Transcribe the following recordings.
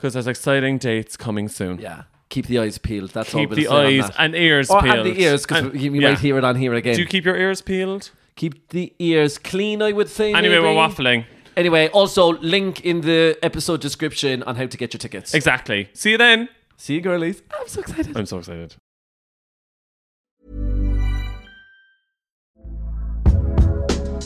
because there's exciting dates coming soon. yeah, keep the eyes peeled. That's all Keep we'll the say on eyes that. and ears Or, peeled. and the ears, because And- you, you yeah. might hear it on here again. Do you keep your ears peeled? keep the ears clean, I would say. Anyway, maybe. we're waffling. Anyway, also link in the episode description on how to get your tickets. Exactly. See you then. See you, girlies. I'm so excited. I'm so excited.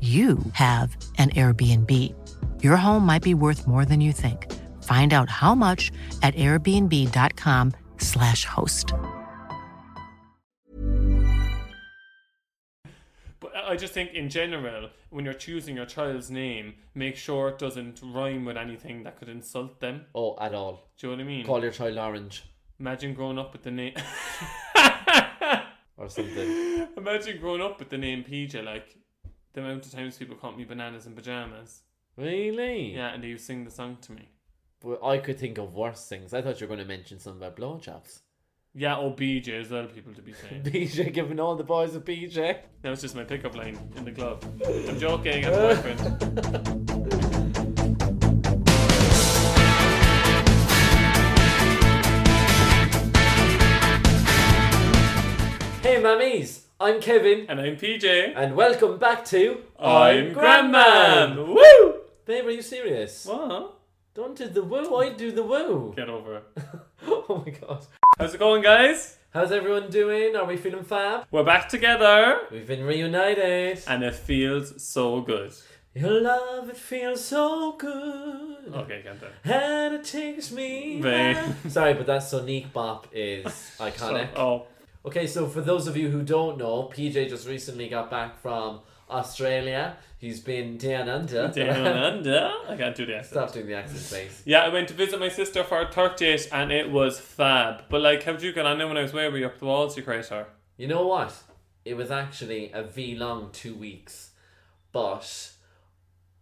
you have an Airbnb. Your home might be worth more than you think. Find out how much at airbnb.com/slash host. But I just think in general, when you're choosing your child's name, make sure it doesn't rhyme with anything that could insult them. Oh, at all. Do you know what I mean? Call your child orange Imagine growing up with the name. or something. Imagine growing up with the name PJ. Like the amount of times people call me bananas in pajamas. really? Yeah, and they used to sing the song to me. But I could think of worse things. I thought you were going to mention something about blowjobs. Yeah, oh, or BJ as well. People to be saying. BJ giving all the boys a BJ. that was just my pickup line in the club. I'm joking. I have a boyfriend. I'm Kevin, And I'm PJ. and welcome back to I'm Grand Mam. Woo! Babe, are you serious? What? Don't do the woo. I do the woo. Get over it. oh my god. How's it going, guys? How's everyone doing? Are we feeling fab? We're back together, We've been reunited. and it feels so good. Your love, it feels so good. Okay, can't do it. And it takes me. Babe. Sorry, but that Sonique Bop is iconic. Oh, Okay, so for those of you who don't know, PJ just recently got back from Australia. He's been down under. down under. I can't do the accent. Stop doing the accent, please. Yeah, I went to visit my sister for her 30th and it was fab. But like, how did you get on then when I was way way up the walls, you crater? You know what? It was actually a V long two weeks, but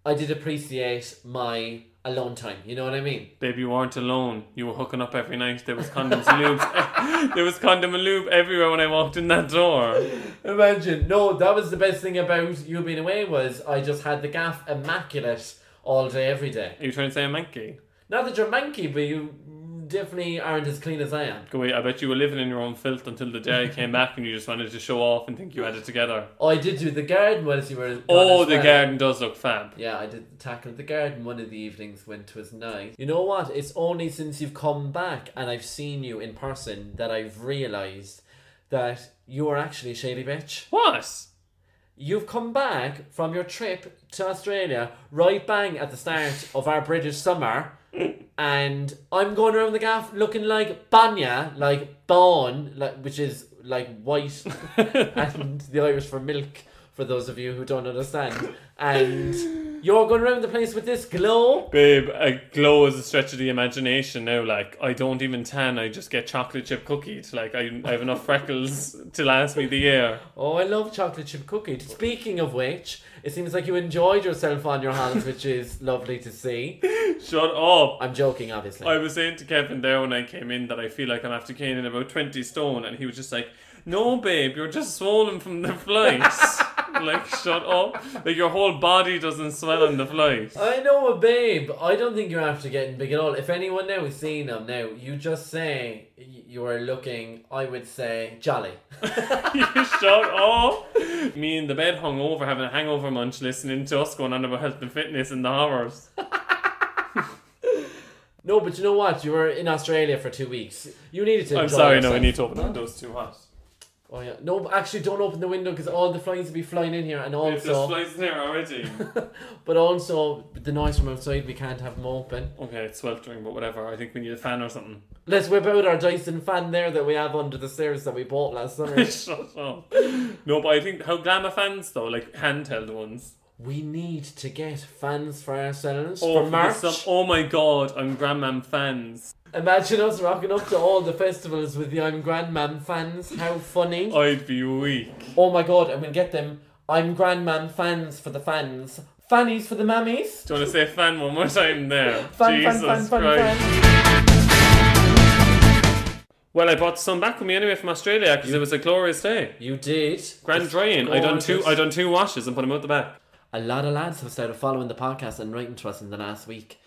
I did appreciate my alone time. You know what I mean? Baby, you weren't alone. You were hooking up every night. There was condoms and lubes. there was condom and lube everywhere when I walked in that door. Imagine. No, that was the best thing about you being away was I just had the gaff immaculate all day, every day. Are you trying to say a monkey? Not that you're manky, but you definitely aren't as clean as I am. Go away. I bet you were living in your own filth until the day I came back and you just wanted to show off and think you had it together. Oh, I did do the garden whilst you were. Oh, the well. garden does look fab. Yeah, I did tackle the garden one of the evenings when it was nice. You know what? It's only since you've come back and I've seen you in person that I've realised that you are actually a shady bitch. What? You've come back from your trip to Australia right bang at the start of our British summer. And I'm going around the gaff looking like bainne, like Bon, like which is like white and the Irish for milk for those of you who don't understand. And you're going around the place with this glow. Babe, a glow is a stretch of the imagination now. Like, I don't even tan, I just get chocolate chip cookied. Like, I, I have enough freckles to last me the year. Oh, I love chocolate chip cookie. Speaking of which, it seems like you enjoyed yourself on your hands, which is lovely to see. Shut up. I'm joking, obviously. I was saying to Kevin there when I came in that I feel like I'm after gaining about 20 stone, and he was just like, No, babe, you're just swollen from the flight. like, shut up. Like, your whole body doesn't swell on the flight. I know babe. I don't think you're after getting big at all. If anyone now is seeing them now, you just say you are looking. I would say jolly. you shut up. Me in the bed hung over, having a hangover munch, listening to us going on about health and fitness and the horrors. No, but you know what? You were in Australia for two weeks. You needed to. I'm sorry, no, yourself. I need to open the windows too hot. Oh yeah. No, but actually, don't open the window because all the flies will be flying in here, and also, flies in here already. but also the noise from outside. We can't have them open. okay, it's sweltering, but whatever. I think we need a fan or something. Let's whip out our Dyson fan there that we have under the stairs that we bought last summer. Shut up. No, but I think how glamour fans though, like handheld ones. we need to get fans for ourselves Oh, for the March. sum- oh my god, I'm Grandmam fans. Imagine us rocking up to all the festivals with the I'm Grandmam fans. How funny! I'd be weak. Oh my god, I'm gonna get them. I'm Grandmam fans for the fans. Fannies for the mammies. Do you want to say fan one more time there? Fan, Jesus fan, fan, fan, Christ. fan. Well, I brought some back with me anyway from Australia because it was a glorious day. You did. Grand drying. I done two. I done two washes and put them out the back. A lot of lads have started following the podcast and writing to us in the last week,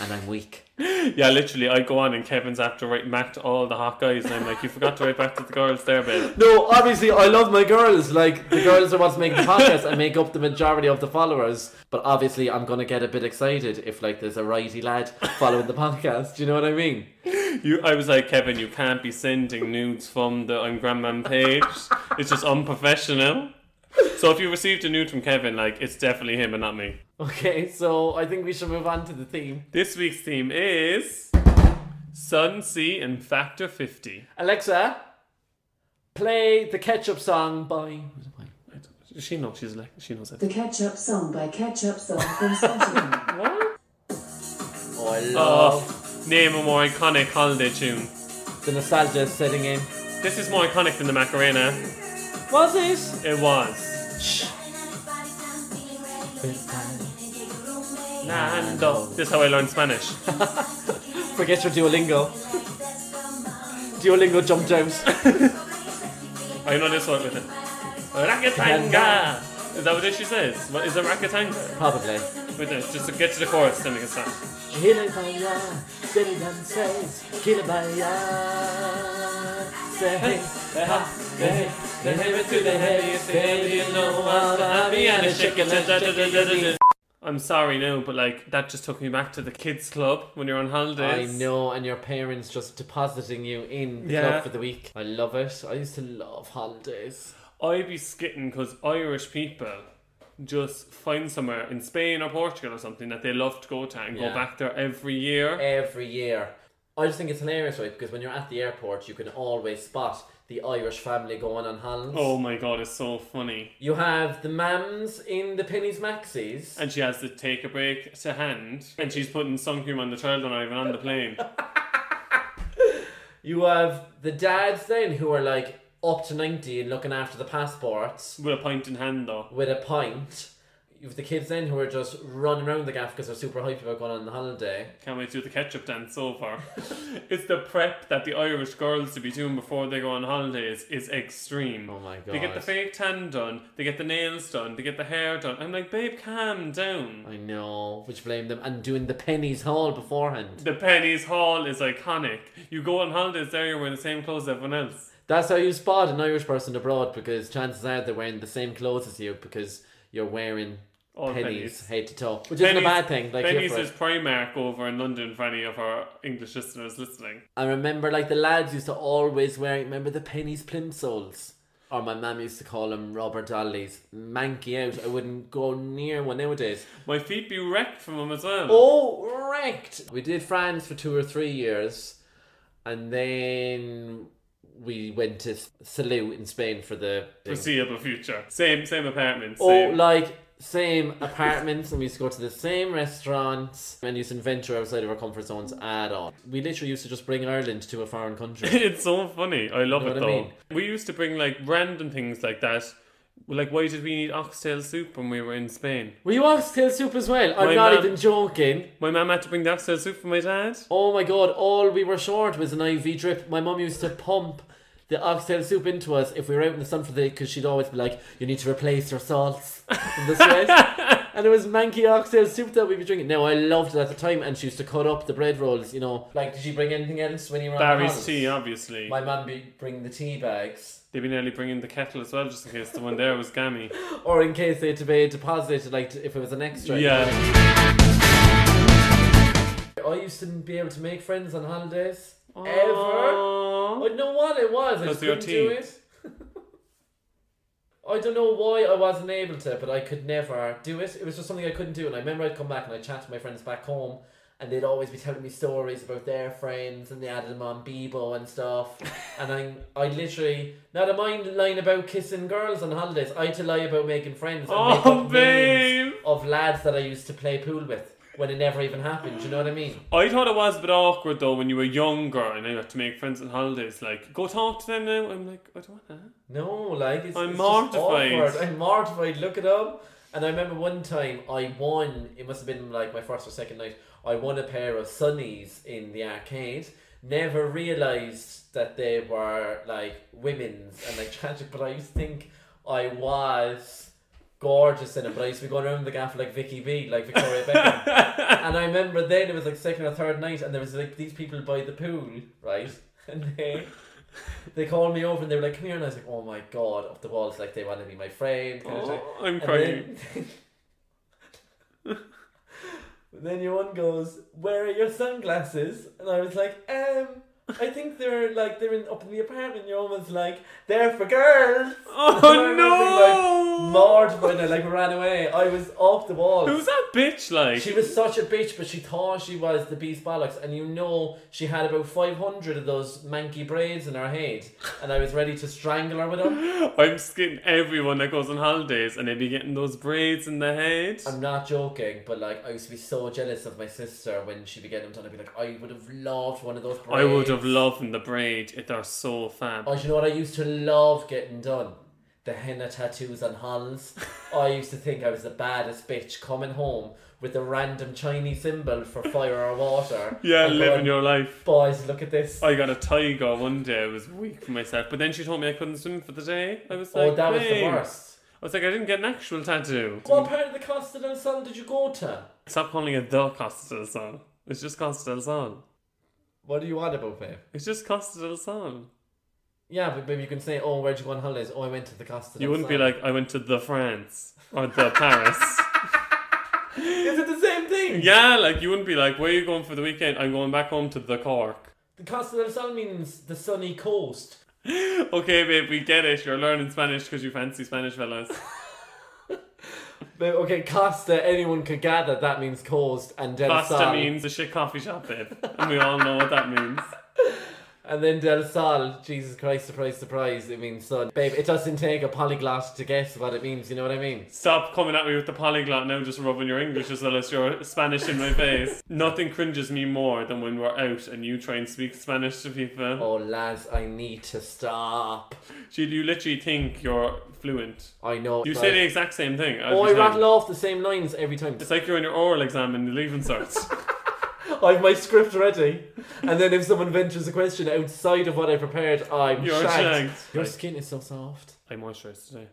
and I'm weak. Yeah, literally, I go on and Kevin's after writing back to all the hot guys, and I'm like, you forgot to write back to the girls there, babe. No, obviously I love my girls. Like the girls are what's making the podcast and make up the majority of the followers. But obviously I'm gonna get a bit excited if like there's a righty lad following the podcast. Do you know what I mean? You, I was like, Kevin, you can't be sending nudes from the I'm Grand Mam page. It's just unprofessional. So if you received a nude from Kevin, like, it's definitely him and not me. Okay, so I think we should move on to the theme. This week's theme is Sun, Sea, and Factor 50. Alexa, play the ketchup song by. Does she know she's like, she knows it. The Ketchup Song by Ketchup Song from Spotify. What? Oh, I Oh, name a more iconic holiday tune. the nostalgia is setting in. This is more iconic than the Macarena. Was it? It was. Nando. This is how I learned Spanish. Forget your Duolingo. Duolingo jumped out. I know this one with it. Rakatanga! Is that what she says? What is it Rakatanga? Probably. Wait there, just to get to the chorus, then we can start. Kilibaya, steady dances, Kilibaya. Say hey, say ha, hey, say hey to the hey, say you know I'll be and a chicken I'm sorry now, but like that just took me back to the kids club when you're on holidays. I holidays. know, and your parents just depositing you in the Yeah. club for the week. I love it. I used to love holidays. I'd be skitting because Irish people just find somewhere in Spain or Portugal or something that they love to go to and Yeah. go back there every year. Every year. I just think it's hilarious, right? Because when you're at the airport, you can always spot the Irish family going on holidays. Oh my god, it's so funny. You have the mams in the Penneys Maxis. And she has to take a break to hand, and she's putting sun cream on the child and not even on the plane. You have the dads then who are like up to 90 and looking after the passports With a pint in hand though. with a pint. You have the kids then who are just running around the gaff because they're super hyped about going on the holiday. Can't wait to do the ketchup dance so far. it's the prep that the Irish girls to be doing before they go on holidays is extreme. Oh my god. They get the fake tan done, they get the nails done, they get the hair done. I'm like, babe, calm down. I know, which blame them. And doing the Penneys haul beforehand. The Penneys Hall is iconic. You go on holidays there, you're wearing the same clothes as everyone else. That's how you spot an Irish person abroad because chances are they're wearing the same clothes as you because you're wearing All Penneys, Penneys. head to toe. Which isn't a bad thing. Like here Penneys for is. Primark over in London for any of our English listeners listening. I remember like the lads used to always wear, remember the Penneys plimsolls? Or my mum used to call them rubber dollies. Manky out. I wouldn't go near one nowadays. My feet be wrecked from them as well. Oh, wrecked! We did France for two or three years. And then we went to Salou in Spain for the... Foreseeable future. Same, same apartment. Oh, like same apartments, and we used to go to the same restaurants, and used to venture outside of our comfort zones at all. We literally used to just bring Ireland to a foreign country. it's so funny. I love Know it what I though. mean? We used to bring like random things like that. Like, why did we need oxtail soup when we were in Spain? Were you oxtail soup as well? I'm My not mum- even joking. My mum had to bring the oxtail soup for my dad. Oh my god, all we were short was an IV drip. My mum used to pump the oxtail soup into us if we were out in the sun for the day because she'd always be like, "You need to replace your salts in the sweat." and it was manky oxtail soup that we'd be drinking. Now I loved it at the time, and she used to cut up the bread rolls. You know, like did she bring anything else when you were on the Barry's house? tea, obviously. My mum be bring the tea bags. They'd be nearly bringing the kettle as well, just in case the one there was gammy. Or in case they had to be deposited, like if it was an extra. Yeah. I used to be able to make friends on holidays. Ever. Aw. I don't know what it was. I Because just of your couldn't do it. I don't know why I wasn't able to, but I could never do it. It was just something I couldn't do. And I remember I'd come back and I'd chat to my friends back home, and they'd always be telling me stories about their friends, and they added them on Bebo and stuff. and I, I literally, not a mind lying about kissing girls on holidays. I had to lie about making friends. And make Oh, up names babe. of lads that I used to play pool with when it never even happened. Do you know what I mean? I thought it was a bit awkward though when you were younger and you had to make friends on holidays. Like, go talk to them now. I'm like, I don't want that. No, like it's, I'm it's mortified. Just awkward. I'm mortified. Look it up. And I remember one time I won. It must have been like my first or second night. I won a pair of sunnies in the arcade. Never realized that they were like women's and like tragic. But I used to think I was gorgeous in them. But I used to be going around the gaff like Vicky B, like Victoria Beckham. and I remember then it was like second or third night, and there was like these people by the pool, right? And they they called me over and they were like, "Come here," and I was like, "Oh my god!" Up the walls, like they want to be my friend. Kind of thing. Oh, I'm And crying. then, then your one goes, "Where are your sunglasses?" And I was like, "Um." I think they're like they're in, up in the apartment. You're almost like they're for girls. Oh remember being, like, no! mortified. I like ran away. I was off the wall. Who's that bitch like? She was such a bitch, but she thought she was the beast bollocks, and you know she had about five hundred of those manky braids in her head, and I was ready to strangle her with them. I'm skinning everyone that goes on holidays and they be getting those braids in the head. I'm not joking, but like I used to be so jealous of my sister when she began them done. I'd be like, I would have loved one of those. braids. I would have loved the braid. It are so fab. Oh, do you know what I used to love getting done? The henna tattoos on Hulls. I used to think I was the baddest bitch coming home with a random Chinese symbol for fire or water. yeah, and living going, your life. Boys, look at this. I got a tiger one day. I was weak for myself, but then she told me I couldn't swim for the day. I was like, oh, that was the worst. I was like, I didn't get an actual tattoo. What part of the Costa del Sol did you go to? Stop calling it the Costa del Sol. It's just Costa del Sol. What do you want about, babe? It's just Costa del Sol. Yeah, but maybe you can say, oh, where'd you go on holidays? Oh, I went to the Costa del You wouldn't Sol. be like, I went to the France or the Paris. Is it the same thing? yeah, like you wouldn't be like, where are you going for the weekend? I'm going back home to the Cork. The Costa del Sol means the sunny coast. Okay, babe, we get it. You're learning Spanish because you fancy Spanish fellas. Okay, Costa, anyone could gather, that means caused, and Costa means the shit coffee shop, babe. And we all know what that means. And then del Sol, Jesus Christ, surprise, surprise, it means sun. Babe, it doesn't take a polyglot to guess what it means, you know what I mean? Stop coming at me with the polyglot now, just rubbing your English as well as your Spanish in my face. Nothing cringes me more than when we're out and you try and speak Spanish to people. Oh, lads, I need to stop. Gee, you literally think you're fluent. I know. You right? say the exact same thing. Oh, I time. rattle off the same lines every time. It's like you're in your oral exam in the leaving certs. I have my script ready, and then if someone ventures a question outside of what I prepared, I'm You're shagged. shagged. Your Right. skin is so soft. I moisturised today.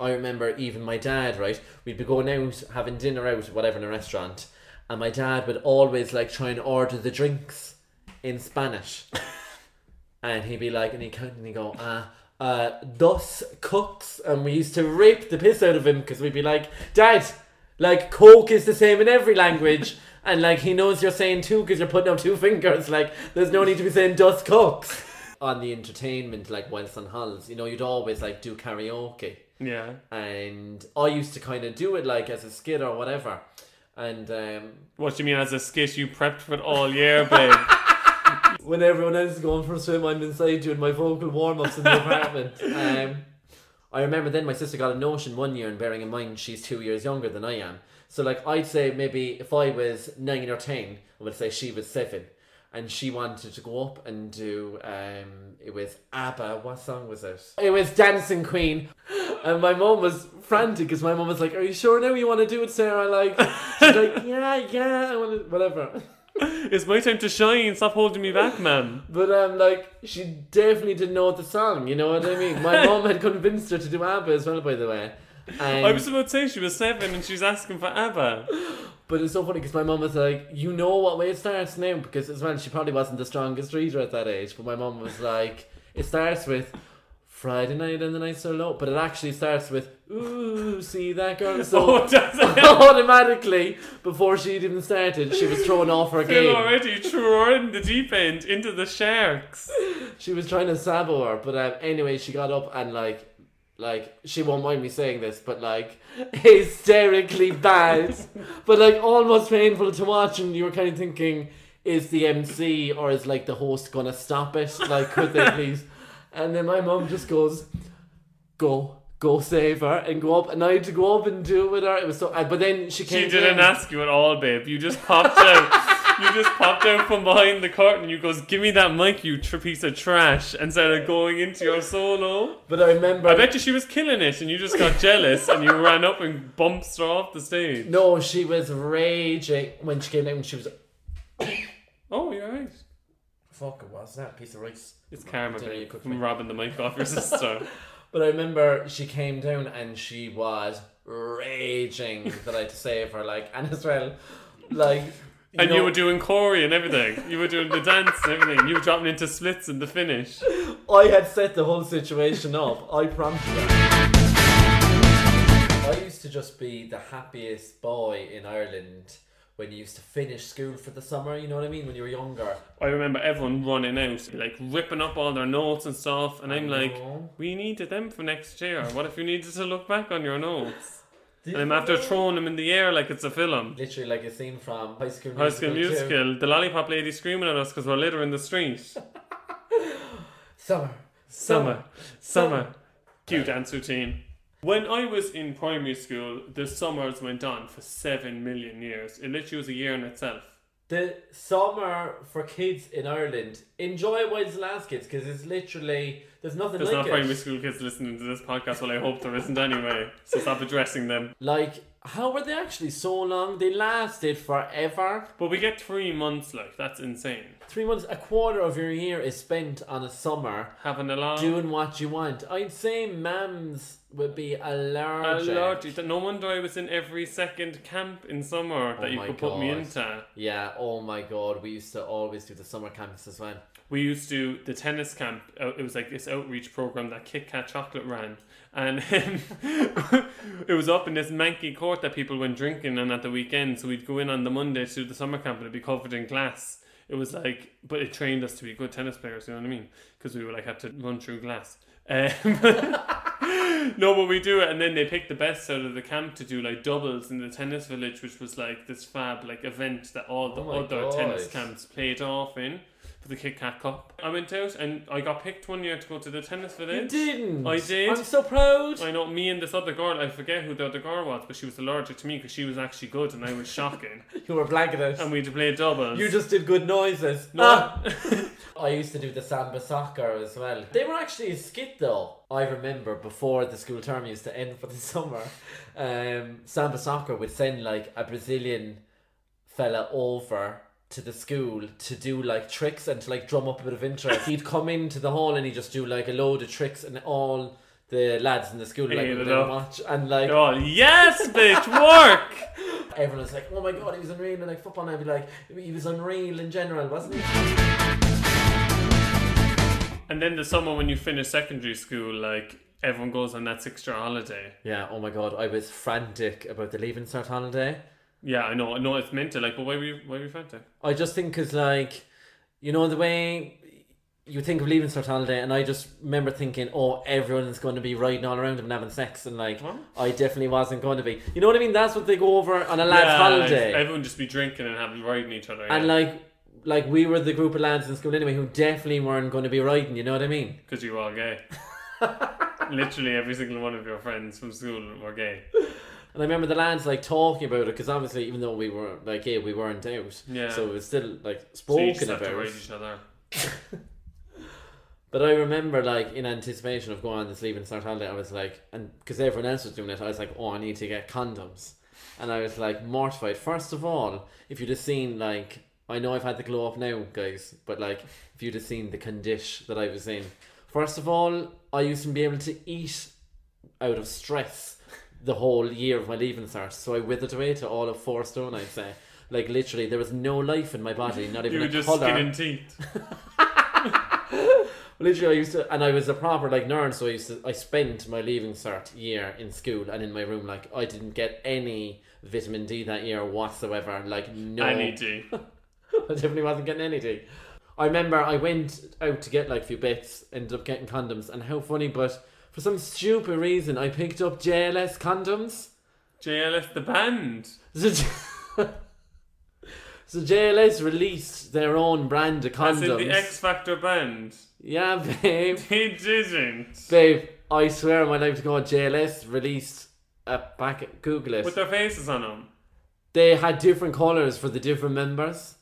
I remember even my dad, right? We'd be going out, having dinner out, whatever, in a restaurant, and my dad would always like try and order the drinks in Spanish. and he'd be like, and he'd count and he'd go, uh, uh, dos cooks. And we used to rip the piss out of him because we'd be like, Dad, like, Coke is the same in every language. And like, he knows you're saying two because you're putting up two fingers. Like, there's no need to be saying dos cooks. On the entertainment, like, whilst on halls, you know, you'd always like do karaoke Yeah. and I used to kind of do it like as a skit or whatever. And um, What do you mean as a skit you prepped for it all year, babe? when everyone else is going for a swim, I'm inside doing my vocal warm ups in the apartment. Um, I remember then my sister got a notion one year, and bearing in mind she's two years younger than I am. So like I'd say maybe if I was nine or ten, I would say she was seven. And she wanted to go up and do um it was ABBA, what song was it? It was Dancing Queen. and my mom was frantic because my mom was like, "Are you sure now you want to do it, Sarah?" Like, she's like, "Yeah, yeah, I wanna, whatever." It's my time to shine. Stop holding me back, man. But um, like, she definitely didn't know the song. You know what I mean? My mom had convinced her to do ABBA as well, by the way. And, I was about to say she was seven and she's asking for ABBA. But it's so funny because my mum was like, "You know what way it starts now?" Because as well, she probably wasn't the strongest reader at that age. But my mum was like, "It starts with." Friday night and the nights so low, but it actually starts with "Ooh, see that girl." So Oh, automatically, before she'd even started, she was thrown off her Phil game. already threw in the deep end into the sharks. She was trying to sabo her, but um, anyway, she got up and like, like she won't mind me saying this, but like hysterically bad, but like almost painful to watch, and you were kind of thinking, is the MC or is like the host gonna stop it? Like, could they please? And then my mum just goes, go. Go save her and go up, and I had to go up and do it with her. It was so, but then she came. She didn't down. ask you at all, babe. You just popped out. You just popped out from behind the curtain. You goes, "Give me that mic, you tr- piece of trash," and started going into your solo. But I remember. I bet you she was killing it, and you just got jealous, and you ran up and bumped her off the stage. No, she was raging when she came down. She was Oh, you're right. fuck. It was that piece of rice. It's karma, babe, from robbing the mic off your sister. But I remember she came down and she was raging that I had to save her, like, and as well, like, and know, you were doing Corey and everything. You were doing the dance and everything. You were dropping into splits in the finish. I had set the whole situation up. I prompted her. I used to just be the happiest boy in Ireland when you used to finish school for the summer. You know what I mean? When you were younger. I remember everyone running out, like ripping up all their notes and stuff, and I'm like, we needed them for next year. What if you needed to look back on your notes? Did And I'm after throwing them in the air like it's a film. Literally like a scene from High School Musical. High School Musical. too. The lollipop lady screaming at us because we're litter in the street. Summer. Summer, summer. Cute dance routine. When I was in primary school, the summers went on for seven million years. It literally was a year in itself. the summer for kids in Ireland enjoy it while it's last kids because it's literally there's nothing There's like not it. primary school kids listening to this podcast. Well, I hope there isn't anyway. So stop addressing them. Like how were they actually so long? They lasted forever. But we get three months, like that's insane. Three months, a quarter of your year is spent on a summer Having a lot. doing what you want. I'd say mums would be a allergic. lot. No wonder I was in every second camp in summer that Oh you could put me into. Yeah. Oh my god, we used to always do the summer camps as well. We used to the tennis camp. uh, It was like this outreach program that Kit Kat Chocolate ran, and it was up in this manky court that people went drinking on at the weekend. So we'd go in on the Monday to do the summer camp, and it'd be covered in glass. It was like, but it trained us to be good tennis players. You know what I mean? Because we were like had to run through glass. Um, no, but we do it, and then they pick the best out of the camp to do like doubles in the tennis village, which was like this fab like event that all the Oh other tennis camps played off in for the Kit Kat Cup. I went out and I got picked one year to go to the tennis You village. didn't. I did. I'm so proud. I know me and this other girl. I forget who the other girl was, but she was allergic to me because she was actually good and I was shocking. You were blanketed. and we had to play doubles. You just did good noises. no. Ah. I used to do the samba soccer as well. They were actually a skit though. I remember before the school term used to end for the summer, um, samba soccer would send like a Brazilian fella over to the school to do like tricks and to like drum up a bit of interest. he'd come into the hall and he'd just do like a load of tricks and all the lads in the school like would watch and like oh yes, bitch, work. everyone was like, "Oh my god, he was unreal!" And like football, and I'd be like, "He was unreal in general, wasn't he?" And then the summer when you finish secondary school, like everyone goes on that six year holiday. Yeah, oh my god, I was frantic about the leaving cert holiday. Yeah, I know, I know it's meant to. Like, but why were you, why were you frantic? I just think because like, you know the way you think of leaving cert holiday, and I just remember thinking, oh, everyone's going to be riding all around him and having sex, and like, What? I definitely wasn't going to be. You know what I mean? That's what they go over on a lad's Yeah, holiday, Everyone just be drinking and having riding each other. and like. Like we were the group of lads in school anyway who definitely weren't going to be riding. You know what I mean? because you were all gay. Literally every single one of your friends from school were gay. And I remember the lads like talking about it because obviously, even though we were like, yeah, we weren't out, Yeah. so it was still like So spoken to about. each other. But I remember, like, in anticipation of going on this leaving start holiday, I was like, and because everyone else was doing it, I was like, oh, I need to get condoms. And I was like, mortified. First of all, if you'd have seen, like, I know I've had the glow up now, guys, but like, if you'd have seen the condition that I was in. First of all, I used to be able to eat out of stress the whole year of my leaving cert, so I withered away to all of four stone, I'd say. Like, literally, there was no life in my body, not even You were a just colour. skin and teeth. Literally, I used to, and I was a proper like nerd, so I used to, I spent my leaving cert year in school and in my room. Like, I didn't get any vitamin D that year whatsoever. Like, no, Any D. I definitely wasn't getting any D. I remember I went out to get like a few bits, ended up getting condoms, and how funny, but for some stupid reason, I picked up JLS condoms. JLS the band. So, so JLS released their own brand of As in condoms. the X Factor band. yeah, babe. They didn't. Babe, I swear my life to God, JLS released a packet. Google it. With their faces on them. they had different colours for the different members.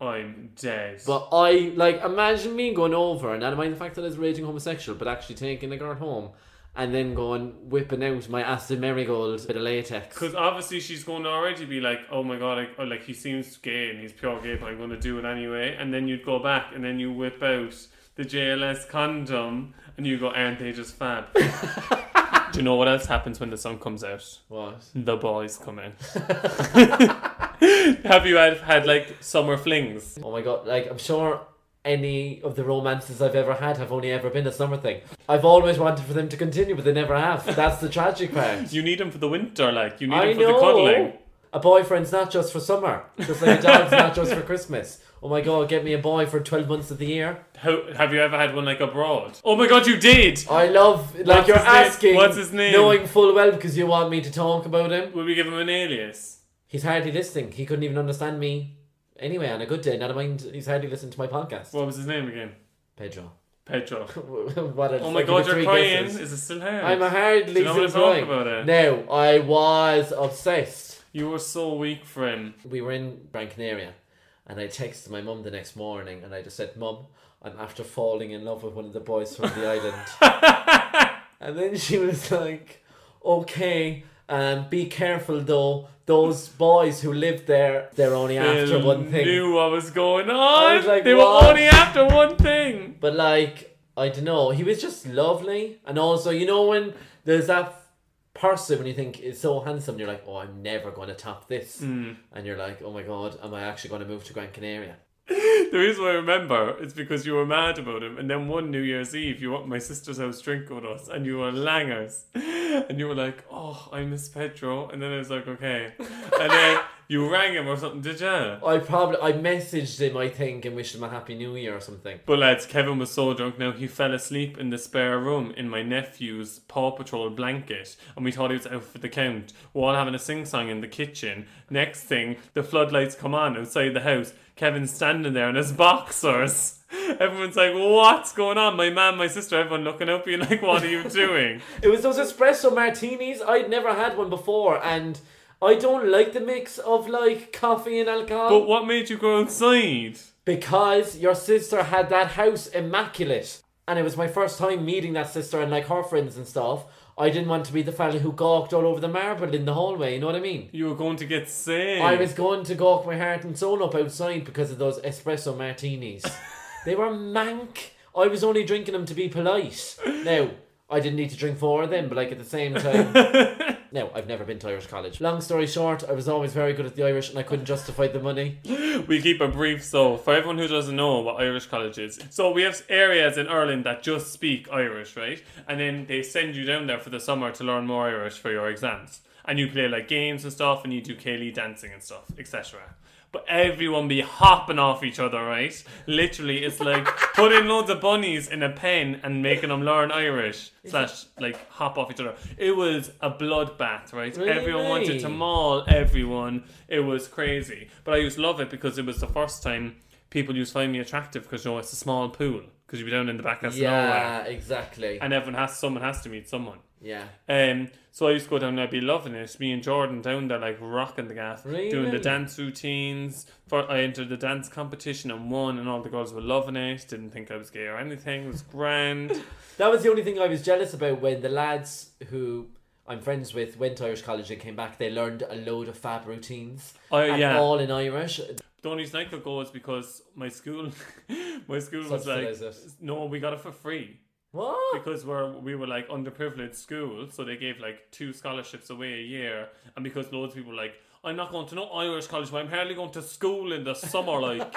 I'm dead. But I like imagine me going over and I don't mind the fact that I was raging homosexual, but actually taking a girl home and then going whipping out my Aston Merrygold bit of latex. Because obviously she's going to already be like, oh my god, I, oh, like he seems gay and he's pure gay, but I'm going to do it anyway. And then you'd go back and then you whip out the JLS condom and you go, aren't they just fab? do you know what else happens when the sun comes out? What? The boys come in. Have you had, had like summer flings? Oh my god! Like I'm sure any of the romances I've ever had have only ever been a summer thing. I've always wanted for them to continue, but they never have. That's the tragic part. You need them for the winter, like you need I them for know. the cuddling. A boyfriend's not just for summer, just like a dog's not just for Christmas. Oh my god, get me a boy for 12 months of the year. How, have you ever had one like abroad? Oh my god, you did! I love, like What's you're his name? asking, What's his name? knowing full well because you want me to talk about him. Will we give him an alias? He's hardly listening. He couldn't even understand me anyway on a good day. Not mind, he's hardly listening to my podcast. What was his name again? Pedro. Pedro. what a Oh my god, you're crying. guesses. Is it still hard? I'm a hardly Do you know what I'm talking about it? No, I was obsessed. You were so weak friend. we were in Gran Canaria and I texted my mum the next morning and I just said, Mum, I'm after falling in love with one of the boys from the island. and then she was like, Okay, um, be careful though. Those boys who live there, they're only after Phil one thing. knew what was going on. was like, they "What?" were only after one thing. But like, I don't know, he was just lovely. And also, you know, when there's that person when you think is so handsome, you're like, oh, I'm never going to top this. Hmm. And you're like, oh my god, am I actually going to move to Gran Canaria? The reason why I remember is because you were mad about him, and then one New Year's Eve, you were at my sister's house drinking with us, and you were langers, and you were like, "Oh, I miss Pedro," and then I was like, "Okay," and then you rang him or something, did you? I probably I messaged him, I think, and wished him a happy new year or something. But lads, Kevin was so drunk now he fell asleep in the spare room in my nephew's Paw Patrol blanket, and we thought he was out for the count. We're all having a sing song in the kitchen. Next thing, the floodlights come on outside the house. Kevin's standing there in his boxers. Everyone's like, "What's going on?" My mum, my sister, everyone looking up, being like, "What are you doing?" It was those espresso martinis. I'd never had one before, and I don't like the mix of like coffee and alcohol but what made you go outside? because your sister had that house immaculate, and it was my first time meeting that sister and like her friends and stuff. I didn't want to be the fella who gawked all over the marble in the hallway. You know what I mean? You were going to get sick. I was going to gawk my heart and soul up outside because of those espresso martinis. They were mank. I was only drinking them to be polite. Now, I didn't need to drink four of them, but like at the same time. no, I've never been to Irish college. Long story short, I was always very good at the Irish and I couldn't justify the money. we keep it brief so for everyone who doesn't know what irish college is so we have areas in ireland that just speak irish right and then they send you down there for the summer to learn more irish for your exams and you play like games and stuff and you do céilí dancing and stuff etc but everyone be hopping off each other, right? Literally, it's like putting loads of bunnies in a pen and making them learn Irish slash like hop off each other. It was a bloodbath, right? Really? Everyone wanted to maul everyone. It was crazy, but I used to love it because it was the first time people used to find me attractive because you know it's a small pool because you'd be down in the back of Yeah, nowhere, exactly. and everyone has someone has to meet someone. yeah. Um, so I used to go down there, I'd be loving it. Me and Jordan down there, like rocking the gas, doing the dance routines. For I entered the dance competition and won, and all the girls were loving it. Didn't think I was gay or anything. It was grand. That was the only thing I was jealous about when the lads who I'm friends with went to Irish college and came back. They learned a load of fab routines. Oh, and yeah. all in Irish. the only reason I could go is because my school, my school was like, no, we got it for free. What? because we're we were like underprivileged school, so they gave like two scholarships away a year, and because loads of people were like, I'm not going to no Irish college, but I'm hardly going to school in the summer. Like,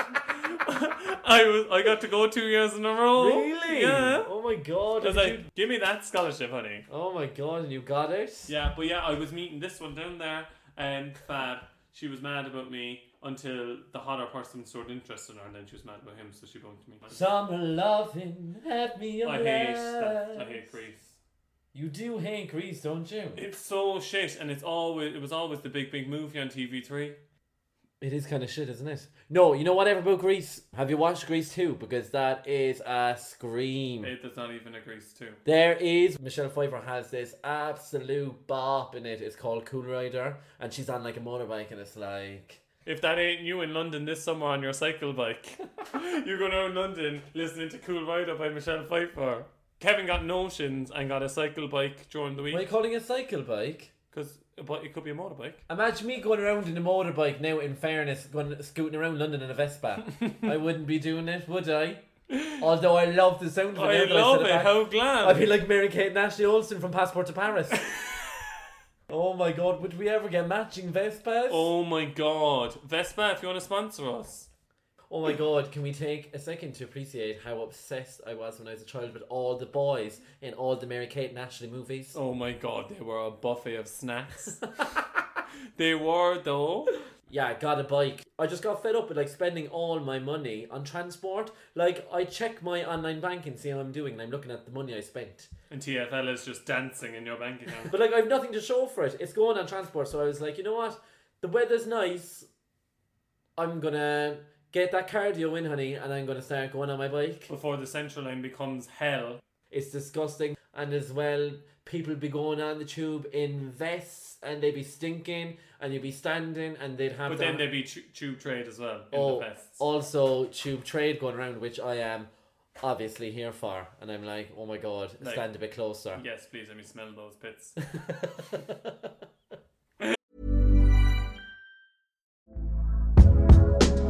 I was, I got to go two years in a row. Really? Yeah. Oh my god. I was like, you- give me that scholarship, honey. Oh my god, and you got it? Yeah, but yeah, I was meeting this one down there, and Fab, she was mad about me until the hotter person showed interest in her, and then she was mad about him, so she bumped me. Summer loving, have me I hate that. I hate Grease. You do hate Grease, don't you? It's so shit, and it's always it was always the big big movie on TV three. It is kind of shit, isn't it? No, you know whatever about Grease? Have you watched Grease 2? Because that is a scream. It, there's not even a Grease too. There is Michelle Pfeiffer has this absolute bop in it. It's called Cool Rider, and she's on like a motorbike, and it's like If that ain't you in London this summer on your cycle bike, you're going around London listening to Cool Rider by Michelle Pfeiffer. Kevin got notions and got a cycle bike during the week. Why are you calling it a cycle bike? because but it could be a motorbike. Imagine me going around in a motorbike now. In fairness, going scooting around London in a Vespa, I wouldn't be doing it, would I? Although I love the sound of it. I love it. How glam! I'd be like Mary Kate and Ashley Olsen from Passport to Paris. oh my god, would we ever get matching Vespas? oh my god, Vespa! If you want to sponsor us, Oh my god, can we take a second to appreciate how obsessed I was when I was a child with all the boys in all the Mary Kate and Ashley movies? oh my god, they were a buffet of snacks. they were though. Yeah, I got a bike. I just got fed up with like spending all my money on transport. Like I check my online banking, see how I'm doing, and I'm looking at the money I spent. And TFL is just dancing in your bank account. But like I've nothing to show for it. It's going on transport, so I was like, you know what? The weather's nice. I'm gonna get that cardio in, honey, and I'm gonna start going on my bike. Before the central line becomes hell. It's disgusting. And as well, people be going on the tube in vests and they'd be stinking and you'd be standing and they'd have But then there'd be tu- tube trade as well in oh, the vests. also tube trade going around, which I am obviously here for. And I'm like, oh my god, Like- stand a bit closer. Yes, please let me smell those bits.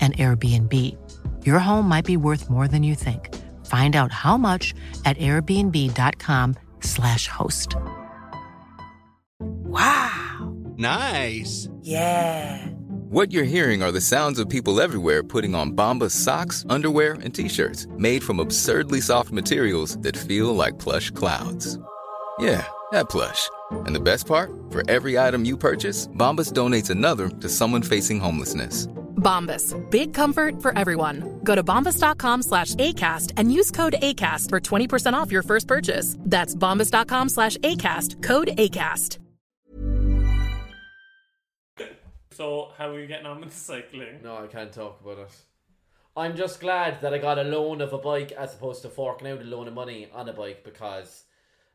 an Airbnb. Your home might be worth more than you think. Find out how much at airbnb.com/slash host. Wow. Nice. Yeah. What you're hearing are the sounds of people everywhere putting on Bombas socks, underwear, and t-shirts made from absurdly soft materials that feel like plush clouds. Yeah, that plush. And the best part? For every item you purchase, Bombas donates another to someone facing homelessness. Bombas. Big comfort for everyone. Go to bombas.com slash ACAST and use code ACAST for 20% off your first purchase. That's bombas.com slash ACAST. Code ACAST. so, how are you getting on with the cycling? No, I can't talk about it. I'm just glad that I got a loan of a bike as opposed to forking out a loan of money on a bike because,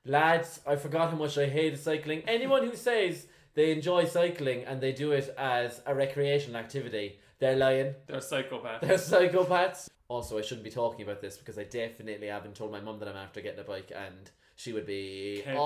lads, I forgot how much I hated cycling. Anyone who says they enjoy cycling and they do it as a recreational activity, they're lying. They're psychopaths. They're psychopaths. Also, I shouldn't be talking about this because I definitely haven't told my mum that I'm after getting a bike and she would be Kevin.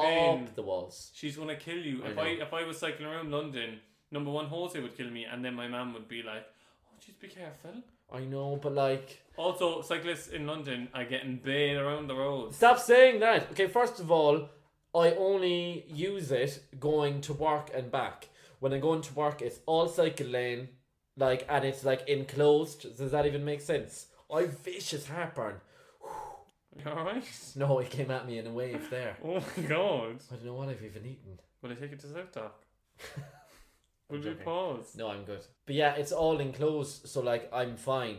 up the walls. She's gonna kill you. I if know. I if I was cycling around London, number one Jose would kill me, and then my mum would be like, "Oh, just be careful." I know, but like, Also, cyclists in London are getting bayed around the roads. Stop saying that. Okay, first of all, I only use it going to work and back. When I'm going to work, it's all cycle lane, like, and it's like enclosed. Does that even make sense? I've vicious heartburn. Alright? No, it came at me in a wave there. Oh my god. I don't know what I've even eaten. Will I take it to South Dock? Will joking. pause? No, I'm good. But yeah, it's all enclosed, so like I'm fine.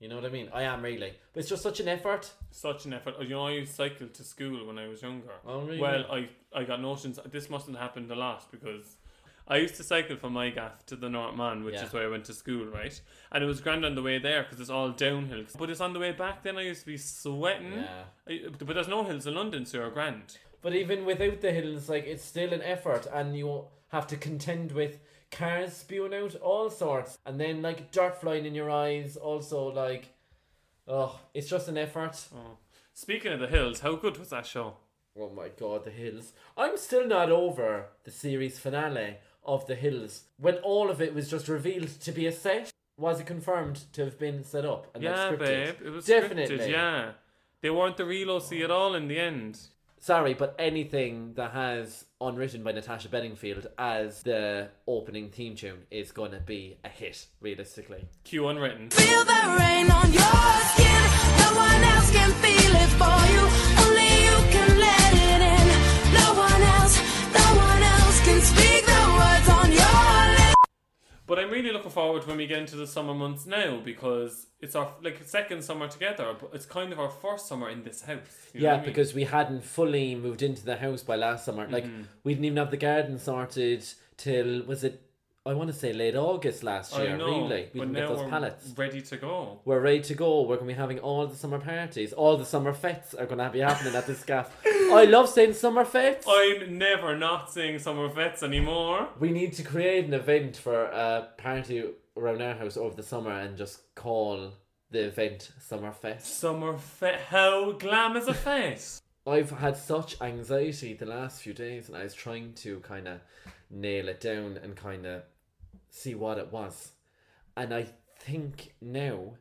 You know what I mean? I am really. But it's just such an effort. Such an effort. You know, I cycled to cycle to school when I was younger. Oh, really? Well, I, I got notions. This mustn't have happened a lot because I used to cycle from my gaff to the North Mon, which Yeah. is where I went to school, right? And it was grand on the way there because it's all downhill. But it's on the way back. Then I used to be sweating. Yeah. I, but there's no hills in London, so you're grand. But even without the hills, like it's still an effort, and you have to contend with cars spewing out all sorts, and then like dirt flying in your eyes. Also, like, oh, it's just an effort. Oh. Speaking of the hills, how good was that show? Oh my god, the hills! I'm still not over the series finale of the hills when all of it was just revealed to be a set. Was it confirmed to have been set up? And like, yeah, scripted? babe. It was definitely. scripted, yeah. They weren't the real OC at all in the end. Sorry, but anything that has Unwritten by Natasha Bedingfield as the opening theme tune is going to be a hit, realistically. Q unwritten. Feel the rain on your skin. No one else can feel it for you. Only you can let it in. No one else, no one else can speak But I'm really looking forward when we get into the summer months now because it's our like second summer together, but it's kind of our first summer in this house. you know yeah, I mean? because we hadn't fully moved into the house by last summer. Like, Mm-hmm. we didn't even have the garden sorted till, was it, I want to say late August last I year, know, really. We but didn't now get those we're pallets. ready to go. We're ready to go. We're going to be having all the summer parties. All the summer fetes are going to be happening at this gaff. I love saying summer fetes. I'm never not saying summer vets anymore. We need to create an event for a party around our house over the summer and just call the event Summer Fest. Summer fet. How glam is a face? I've had such anxiety the last few days and I was trying to kind of nail it down and kind of see what it was. And I think now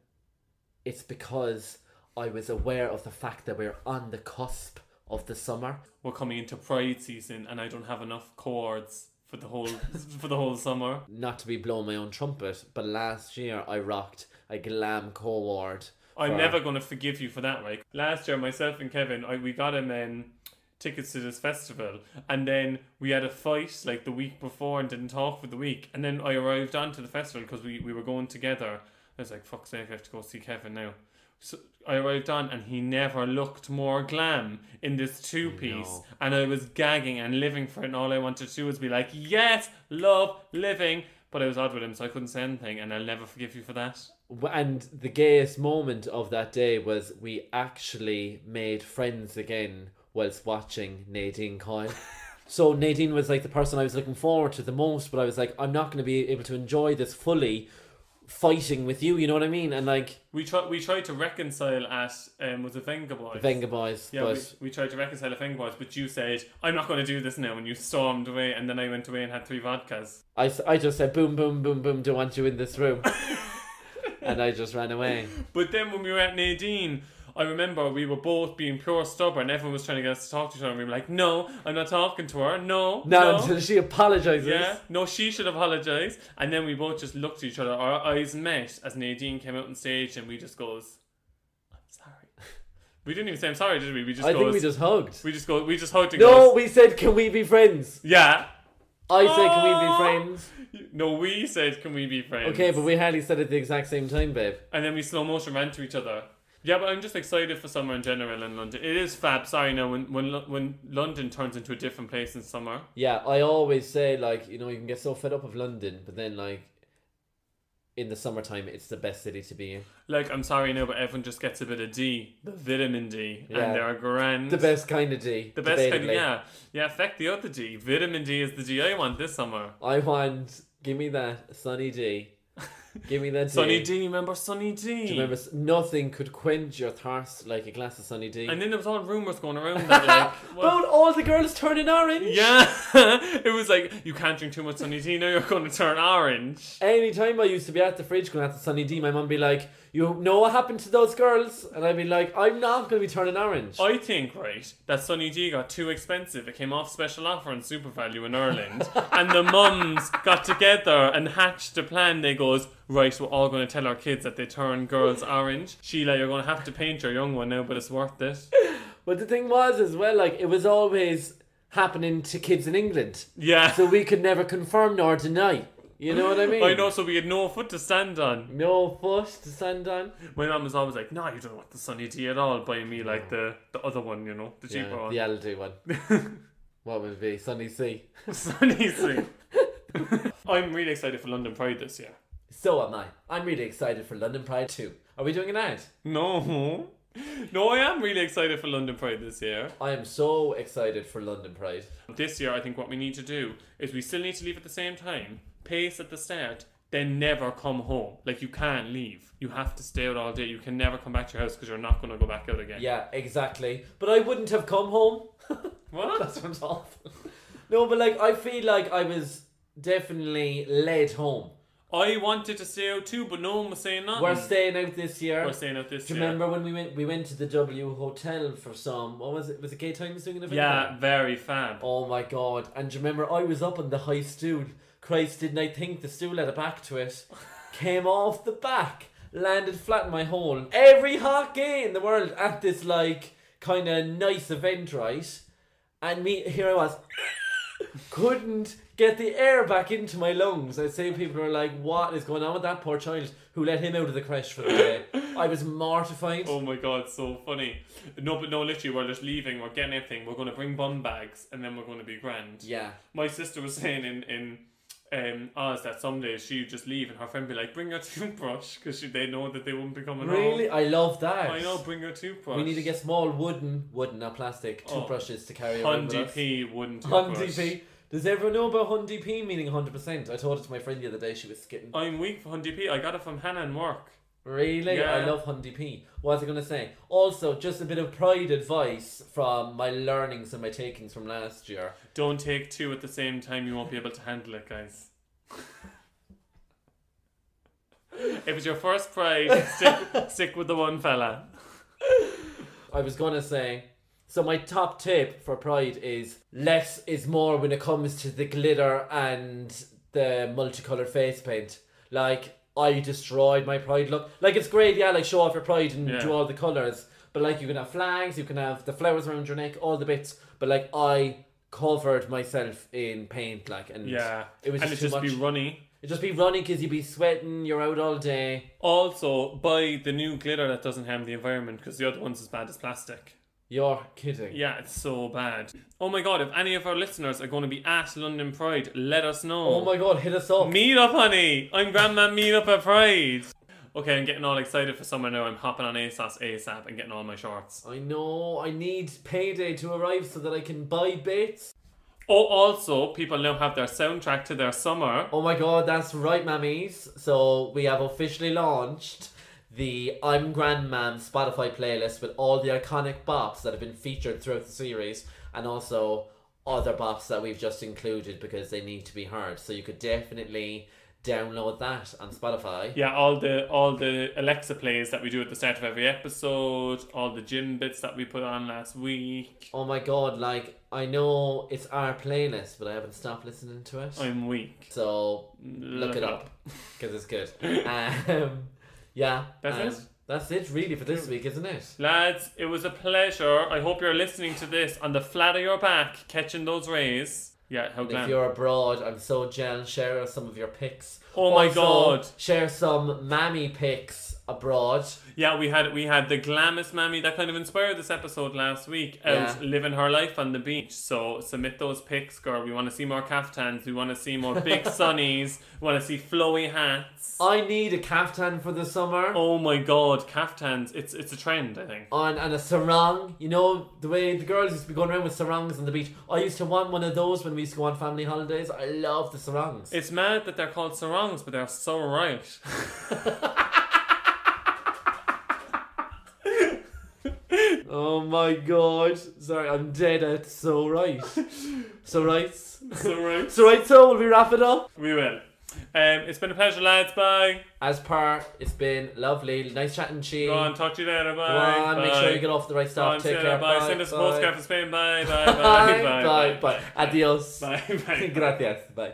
it's because I was aware of the fact that we're on the cusp of the summer. We're coming into Pride season, and I don't have enough co-ords for the whole for the whole summer. Not to be blowing my own trumpet, but last year I rocked a glam co-ord. I'm for- never going to forgive you for that, right? Last year, myself and Kevin, I, we got him um, tickets to this festival, and then we had a fight like the week before and didn't talk for the week. And then I arrived onto the festival because we, we were going together. I was like, fuck's sake, I have to go see Kevin now. So I arrived on, and he never looked more glam in this two piece. No. And I was gagging and living for it, and all I wanted to do was be like, yes, love, living. But I was odd with him, so I couldn't say anything, and I'll never forgive you for that. And the gayest moment of that day was we actually made friends again whilst watching Nadine Coyle. so Nadine was like the person I was looking forward to the most, but I was like, I'm not going to be able to enjoy this fully fighting with you, you know what I mean? And like We tried. We tried to reconcile at um, was it Vengaboys? the Vengaboys, Yeah, we, we tried to reconcile at Vengaboys, but you said I'm not going to do this now, and you stormed away. And then I went away and had three vodkas. I, I just said boom, boom, boom, boom, don't want you in this room. and I just ran away. But then when we were at Nadine, I remember we were both being pure stubborn. Everyone was trying to get us to talk to each other, and we were like, "No, I'm not talking to her. No, Not no." until she apologizes. Yeah, no, she should apologise. And then we both just looked at each other. Our eyes met as Nadine came out on stage, and we just goes, "I'm sorry." We didn't even say I'm sorry, did we? We just I goes, think we just hugged. we just go we just hugged and No, goes, we said, can we be friends? yeah. I said, can we be friends? No, we said, "Can we be friends?" Okay, but we hardly said it at the exact same time, babe. and then we slow motion ran to each other. Yeah, but I'm just excited for summer in general in London. It is fab. Sorry, now when when when London turns into a different place in summer. Yeah, I always say like you know you can get so fed up of London, but then like in the summertime it's the best city to be in. Like I'm sorry now, but everyone just gets a bit of D, the vitamin D, Yeah. and they're grand. The best kind of D. The best kind of yeah, yeah. Affect the other D. Vitamin D is the D I want this summer. I want. Give me that sunny D. Give me that D. Sunny D, remember Sunny D? Do you remember s- nothing could quench your thirst like a glass of sunny D. And then there was all rumors going around that like, well, About all the girls turning orange. yeah, it was like you can't drink too much Sunny D. Now you're going to turn orange. Anytime I used to be at the fridge going at the sunny D, my mum be like, "You know what happened to those girls?" And I'd be like, "I'm not going to be turning orange." I think, right, that Sunny D got too expensive. It came off special offer on SuperValu in Ireland. and the mums got together and hatched a plan. They goes, right, we're all going to tell our kids that they turn girls orange. Sheila, you're going to have to paint your young one now, but it's worth it. But the thing was as well, like it was always happening to kids in England, Yeah. so we could never confirm nor deny. You know what I mean? I know, so we had no foot to stand on. No foot to stand on. My mum was always like, "No, you don't want the Sunny D at all. Buying me like the the other one, you know, the cheaper Yeah, one, the Aldi one. what would it be? Sunny C. Sunny C." I'm really excited for London Pride this year. So am I. I'm really excited for London Pride too. Are we doing an ad? No, no, I am really excited for London Pride this year. I am so excited for London Pride. This year, I think what we need to do is we still need to leave at the same time, pace at the start, then never come home. Like you can't leave. You have to stay out all day. You can never come back to your house because you're not going to go back out again. Yeah, exactly. But I wouldn't have come home. What? that sounds awful. No, but like I feel like I was definitely led home. I wanted to stay out too, but no one was saying nothing. We're staying out this year. We're staying out this year. Do you year. remember when we went? We went to the W Hotel for some. What was it? Was it Gay Times doing an event? Yeah, very fab. Oh my god! And do you remember I was up on the high stool? Christ, didn't I think the stool had a back to it? Came off the back, landed flat in my hole. Every hot gay in the world at this like kind of nice event, right? And me, here I was, couldn't get the air back into my lungs. I'd say people are like, "What is going on with that poor child who let him out of the creche for the day?" I was mortified. Oh my god, so funny. No, but no, literally, we're just leaving. We're getting everything. We're going to bring bum bags, and then we're going to be grand. Yeah. My sister was saying in in um Oz that some days she'd just leave, and her friend be like, "Bring your toothbrush," because they know that they won't be coming Really, home. I love that. I know. Bring your toothbrush. We need to get small wooden, wooden, not plastic, Oh. toothbrushes to carry around with Hundy us. P wouldn't toothbrush. Hundy P. Does everyone know about Hundy P meaning 100%? I told it to my friend the other day, she was skitting. I'm weak for Hundy P. I got it from Hannah and work. Really? Yeah. I love Hundy P. What was I going to say? Also, just a bit of pride advice from my learnings and my takings from last year. Don't take two at the same time. You won't be able to handle it, guys. if it's your first pride, stick, stick with the one fella. I was going to say, so my top tip for pride is less is more when it comes to the glitter and the multicolored face paint. Like, I destroyed my pride look. Like, it's great, yeah, like show off your pride and Yeah. do all the colours. But, like, you can have flags, you can have the flowers around your neck, all the bits. But, like, I covered myself in paint, like, and Yeah, it was and just it just be runny. It'd just be running because you'd be sweating, you're out all day. Also, buy the new glitter that doesn't harm the environment because the other one's as bad as plastic. You're kidding. Yeah, it's so bad. Oh my god, if any of our listeners are going to be at London Pride, let us know. Oh my god, hit us up. Meet up, honey. I'm Grand Mam Meet Up at Pride. Okay, I'm getting all excited for summer now. I'm hopping on ASOS ASAP and getting all my shorts. I know, I need payday to arrive so that I can buy bits. Oh, also, people now have their soundtrack to their summer. Oh my god, that's right, mammies. So we have officially launched the I'm Grand Mam Spotify playlist with all the iconic bops that have been featured throughout the series and also other bops that we've just included because they need to be heard. So you could definitely download that on Spotify. Yeah, all the all the Alexa plays that we do at the start of every episode, all the gym bits that we put on last week. Oh my god, like I know it's our playlist, but I haven't stopped listening to it. I'm weak. So look, it up because it's good. um, yeah, That's um, it? That's it, really, for this week, isn't it? Lads, it was a pleasure. I hope you're listening to this on the flat of your back, catching those rays. Yeah, how glam. if you're abroad, I'm so jealous. Share some of your pics. Oh my Also, God. Share some mammy pics abroad. Yeah, we had we had the glamorous mammy that kind of inspired this episode last week out Yeah. living her life on the beach. So submit those pics, girl. We want to see more kaftans. We want to see more big sunnies. We want to see flowy hats. I need a kaftan for the summer. Oh my god, kaftans! It's it's a trend, I think. On and a sarong, you know the way the girls used to be going around with sarongs on the beach. I used to want one of those when we used to go on family holidays. I love the sarongs. It's mad that they're called sarongs, but they're so right. oh my god! Sorry, I'm dead at so right. So right. so right. So right. So will we wrap it up? We will. Um, it's been a pleasure, lads. Bye. As per, it's been lovely. Nice chatting to you. Go on, talk to you later. Bye. Go on, bye. make sure you get off the right stuff. Take care. Bye. Bye. Send us a postcard from Spain. Bye. Bye. Bye. Bye. Bye. Bye. Bye. Adios. Bye. Bye. Gracias. Bye.